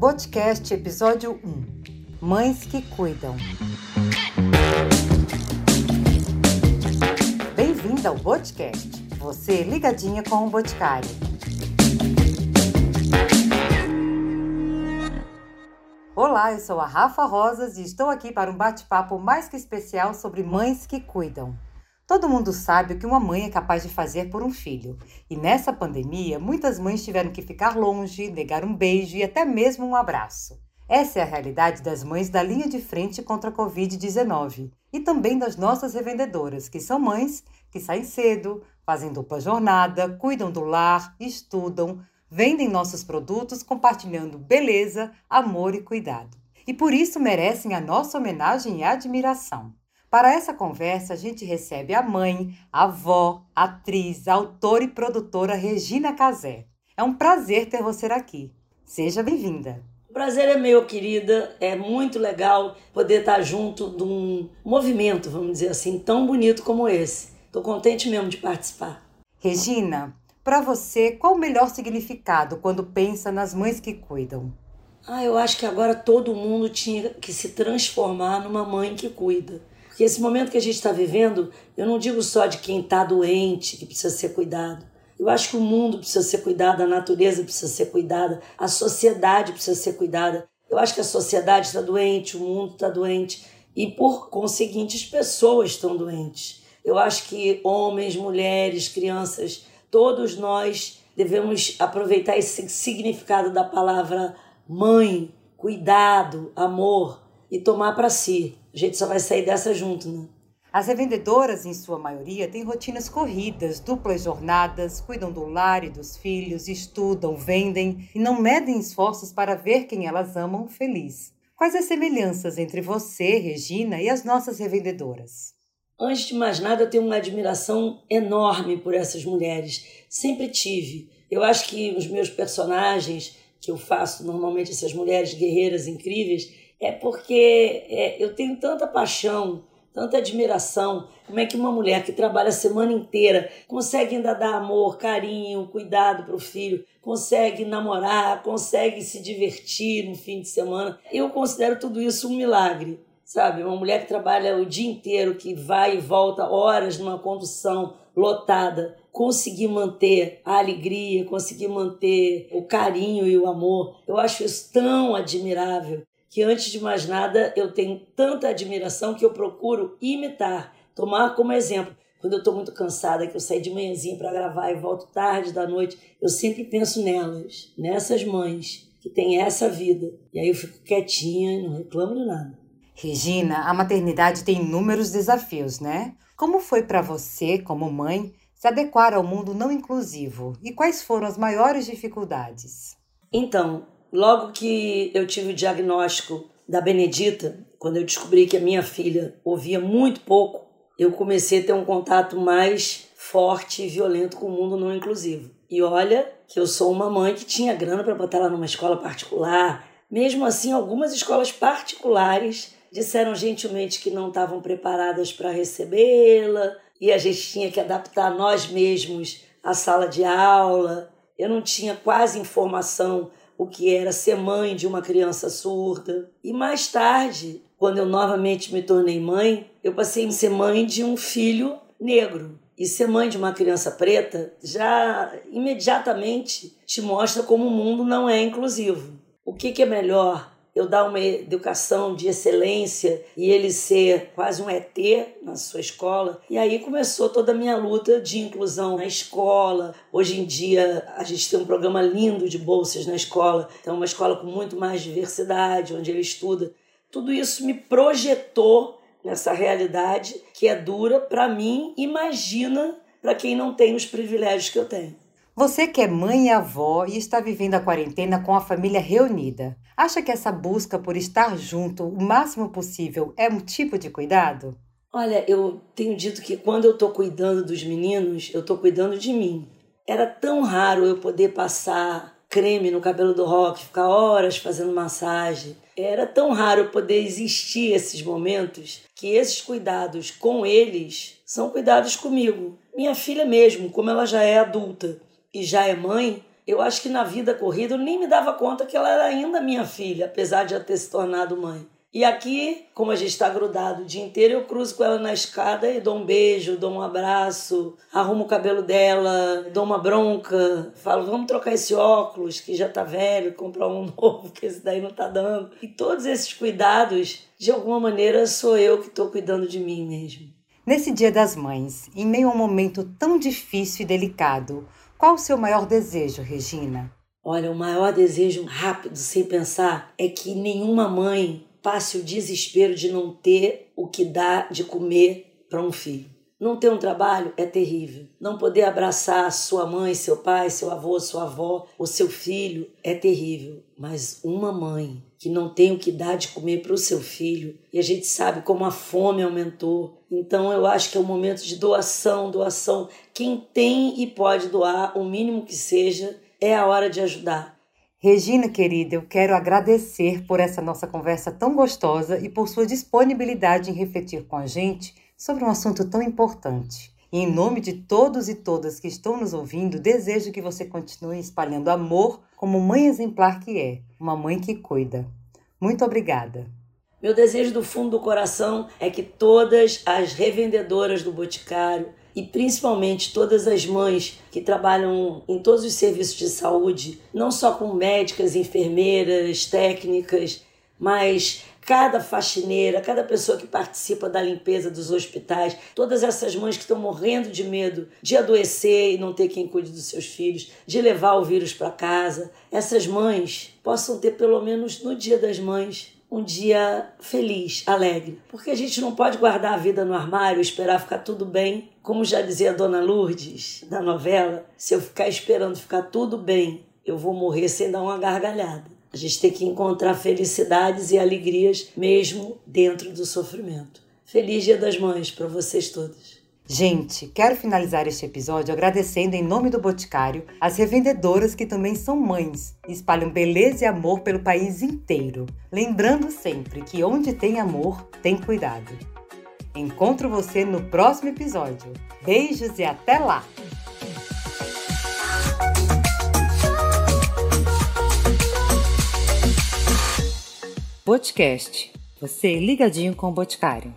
Podcast Episódio 1 Mães que Cuidam. Bem-vinda ao podcast. Você ligadinha com o Boticário. Olá, eu sou a Rafa Rosas e estou aqui para um bate-papo mais que especial sobre mães que cuidam. Todo mundo sabe o que uma mãe é capaz de fazer por um filho. E nessa pandemia, muitas mães tiveram que ficar longe, negar um beijo e até mesmo um abraço. Essa é a realidade das mães da linha de frente contra a Covid-19 e também das nossas revendedoras, que são mães que saem cedo, fazem dupla jornada, cuidam do lar, estudam, vendem nossos produtos compartilhando beleza, amor e cuidado. E por isso merecem a nossa homenagem e admiração. Para essa conversa, a gente recebe a mãe, a avó, atriz, autora e produtora Regina Casé. É um prazer ter você aqui. Seja bem-vinda. O prazer é meu, querida. É muito legal poder estar junto de um movimento, vamos dizer assim, tão bonito como esse. Estou contente mesmo de participar. Regina, para você, qual o melhor significado quando pensa nas mães que cuidam? Ah, eu acho que agora todo mundo tinha que se transformar numa mãe que cuida. Porque esse momento que a gente está vivendo, eu não digo só de quem está doente, que precisa ser cuidado. Eu acho que o mundo precisa ser cuidado, a natureza precisa ser cuidada, a sociedade precisa ser cuidada. Eu acho que a sociedade está doente, o mundo está doente e, por conseguinte, as pessoas estão doentes. Eu acho que homens, mulheres, crianças, todos nós devemos aproveitar esse significado da palavra mãe, cuidado, amor e tomar para si. A gente só vai sair dessa junto, né? As revendedoras, em sua maioria, têm rotinas corridas, duplas jornadas, cuidam do lar e dos filhos, estudam, vendem e não medem esforços para ver quem elas amam feliz. Quais as semelhanças entre você, Regina, e as nossas revendedoras? Antes de mais nada, eu tenho uma admiração enorme por essas mulheres. Sempre tive. Eu acho que os meus personagens, que eu faço normalmente, essas mulheres guerreiras incríveis, é porque é, eu tenho tanta paixão, tanta admiração. Como é que uma mulher que trabalha a semana inteira consegue ainda dar amor, carinho, cuidado para o filho, consegue namorar, consegue se divertir no fim de semana? Eu considero tudo isso um milagre. Sabe, uma mulher que trabalha o dia inteiro, que vai e volta horas numa condução lotada, conseguir manter a alegria, conseguir manter o carinho e o amor. Eu acho isso tão admirável que antes de mais nada eu tenho tanta admiração que eu procuro imitar, tomar como exemplo. Quando eu estou muito cansada, que eu saio de manhãzinha para gravar e volto tarde da noite, eu sempre penso nelas, nessas mães que têm essa vida. E aí eu fico quietinha e não reclamo de nada. Regina, a maternidade tem inúmeros desafios, né? Como foi para você, como mãe, se adequar ao mundo não inclusivo? E quais foram as maiores dificuldades? Então, Logo que eu tive o diagnóstico da Benedita, quando eu descobri que a minha filha ouvia muito pouco, eu comecei a ter um contato mais forte e violento com o mundo não inclusivo. E olha que eu sou uma mãe que tinha grana para botar ela numa escola particular. Mesmo assim, algumas escolas particulares disseram gentilmente que não estavam preparadas para recebê-la e a gente tinha que adaptar nós mesmos a sala de aula. Eu não tinha quase informação o que era ser mãe de uma criança surda. E mais tarde, quando eu novamente me tornei mãe, eu passei a ser mãe de um filho negro. E ser mãe de uma criança preta já imediatamente te mostra como o mundo não é inclusivo. O que, que é melhor? Eu dar uma educação de excelência e ele ser quase um ET na sua escola. E aí começou toda a minha luta de inclusão na escola. Hoje em dia a gente tem um programa lindo de bolsas na escola, então uma escola com muito mais diversidade, onde ele estuda. Tudo isso me projetou nessa realidade que é dura para mim, imagina para quem não tem os privilégios que eu tenho. Você que é mãe e avó e está vivendo a quarentena com a família reunida, acha que essa busca por estar junto o máximo possível é um tipo de cuidado? Olha, eu tenho dito que quando eu estou cuidando dos meninos, eu estou cuidando de mim. Era tão raro eu poder passar creme no cabelo do Rock, ficar horas fazendo massagem. Era tão raro poder existir esses momentos que esses cuidados com eles são cuidados comigo. Minha filha mesmo, como ela já é adulta, e já é mãe, Eu acho que na vida corrida eu nem me dava conta que ela era ainda minha filha, apesar de já ter se tornado mãe. E aqui, como a gente está grudado o dia inteiro, eu cruzo com ela na escada e dou um beijo, dou um abraço, arrumo o cabelo dela, dou uma bronca, falo, vamos trocar esse óculos que já tá velho, comprar um novo, que esse daí não tá dando. E todos esses cuidados, de alguma maneira, sou eu que estou cuidando de mim mesmo. Nesse Dia das Mães, em meio a um momento tão difícil e delicado, qual o seu maior desejo, Regina? Olha, o maior desejo rápido, sem pensar, é que nenhuma mãe passe o desespero de não ter o que dar de comer para um filho. Não ter um trabalho é terrível. Não poder abraçar sua mãe, seu pai, seu avô, sua avó, o seu filho é terrível. Mas uma mãe que não tem o que dar de comer para o seu filho, e a gente sabe como a fome aumentou. Então eu acho que é um momento de doação, doação. Quem tem e pode doar, o mínimo que seja, é a hora de ajudar. Regina, querida, eu quero agradecer por essa nossa conversa tão gostosa e por sua disponibilidade em refletir com a gente sobre um assunto tão importante. E em nome de todos e todas que estão nos ouvindo, desejo que você continue espalhando amor como mãe exemplar que é, uma mãe que cuida. Muito obrigada. Meu desejo do fundo do coração é que todas as revendedoras do Boticário e principalmente todas as mães que trabalham em todos os serviços de saúde, não só com médicas, enfermeiras, técnicas, mas cada faxineira, cada pessoa que participa da limpeza dos hospitais, todas essas mães que estão morrendo de medo de adoecer e não ter quem cuide dos seus filhos, de levar o vírus para casa, essas mães possam ter pelo menos no Dia das Mães um dia feliz, alegre. Porque a gente não pode guardar a vida no armário e esperar ficar tudo bem. Como já dizia a dona Lourdes da novela, se eu ficar esperando ficar tudo bem, eu vou morrer sem dar uma gargalhada. A gente tem que encontrar felicidades e alegrias mesmo dentro do sofrimento. Feliz Dia das Mães para vocês todas. Gente, quero finalizar este episódio agradecendo em nome do Boticário as revendedoras que também são mães e espalham beleza e amor pelo país inteiro. Lembrando sempre que onde tem amor, tem cuidado. Encontro você no próximo episódio. Beijos e até lá! Podcast. Você ligadinho com o Boticário.